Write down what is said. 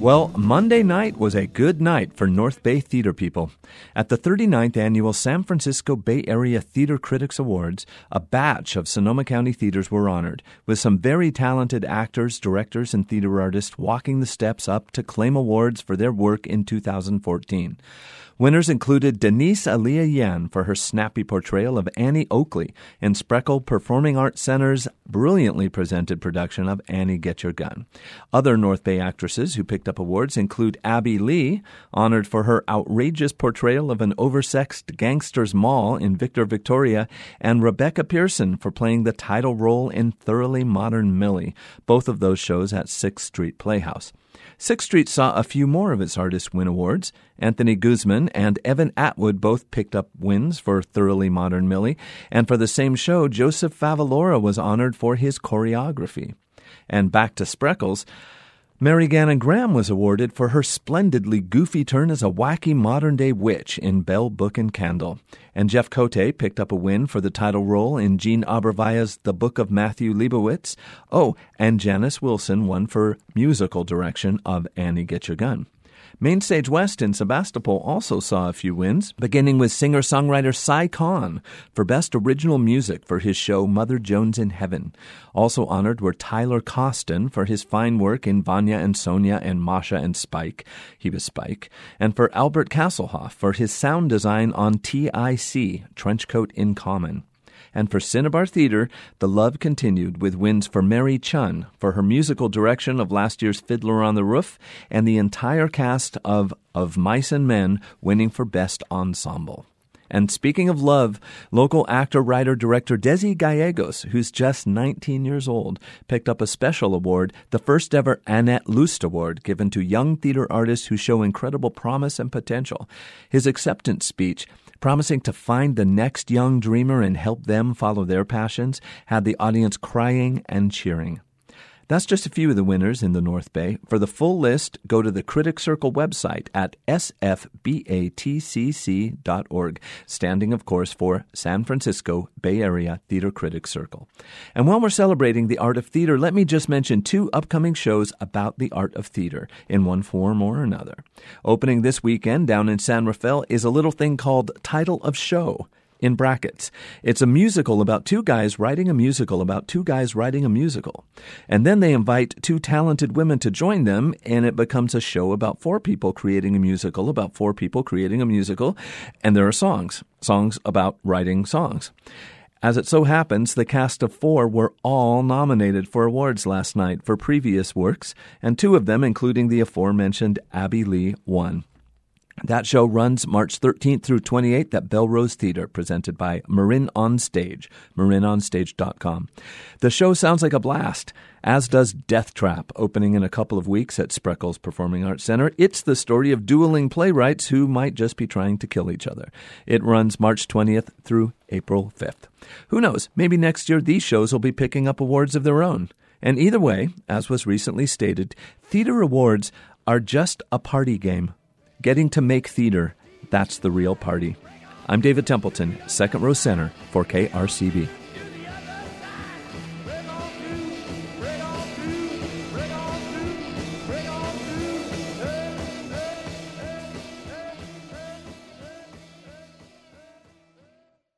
Well, Monday night was a good night for North Bay theater people. At the 39th annual San Francisco Bay Area Theater Critics Awards, a batch of Sonoma County theaters were honored, with some very talented actors, directors, and theater artists walking the steps up to claim awards for their work in 2014. Winners included Denise Alia Yan for her snappy portrayal of Annie Oakley in Spreckle Performing Arts Center's brilliantly presented production of Annie Get Your Gun. Other North Bay actresses who picked up awards include Abby Lee, honored for her outrageous portrayal of an oversexed gangster's moll in Victor Victoria, and Rebecca Pearson for playing the title role in Thoroughly Modern Millie, both of those shows at Sixth Street Playhouse. Sixth Street saw a few more of its artists win awards. Anthony Guzman and Evan Atwood both picked up wins for Thoroughly Modern Millie, and for the same show, Joseph Favalora was honored for his choreography. And back to Spreckels, Mary Gannon Graham was awarded for her splendidly goofy turn as a wacky modern day witch in Bell, Book, and Candle. And Jeff Cote picked up a win for the title role in Gene Abravanel's The Book of Matthew Leibowitz. Oh, and Janice Wilson won for musical direction of Annie Get Your Gun. Mainstage West in Sebastopol also saw a few wins, beginning with singer songwriter Cy Khan for Best Original Music for his show Mother Jones in Heaven. Also honored were Tyler Costin for his fine work in Vanya and Sonia and Masha and Spike. He was Spike. And for Albert Kasselhoff for his sound design on TIC, Trenchcoat in Common. And for Cinnabar Theater, the love continued with wins for Mary Chun for her musical direction of last year's Fiddler on the Roof, and the entire cast of Of Mice and Men winning for Best Ensemble. And speaking of love, local actor, writer, director Dezi Gallegos, who's just 19 years old, picked up a special award, the first ever Annette Lust Award, given to young theater artists who show incredible promise and potential. His acceptance speech, promising to find the next young dreamer and help them follow their passions, had the audience crying and cheering. That's just a few of the winners in the North Bay. For the full list, go to the Critic Circle website at sfbatcc.org, standing, of course, for San Francisco Bay Area Theater Critics Circle. And while we're celebrating the art of theater, let me just mention two upcoming shows about the art of theater in one form or another. Opening this weekend down in San Rafael is a little thing called Title of Show in brackets. It's a musical about two guys writing a musical about two guys writing a musical. And then they invite two talented women to join them, and it becomes a show about four people creating a musical about four people creating a musical. And there are songs, songs about writing songs. As it so happens, the cast of four were all nominated for awards last night for previous works, and two of them, including the aforementioned Abby Lee, won. That show runs March 13th through 28th at Belrose Theater, presented by Marin On Stage, marinonstage.com. The show sounds like a blast, as does Death Trap, opening in a couple of weeks at Spreckels Performing Arts Center. It's the story of dueling playwrights who might just be trying to kill each other. It runs March 20th through April 5th. Who knows, maybe next year these shows will be picking up awards of their own. And either way, as was recently stated, theater awards are just a party game Getting to make theater, that's the real party. I'm David Templeton, second row center for KRCB.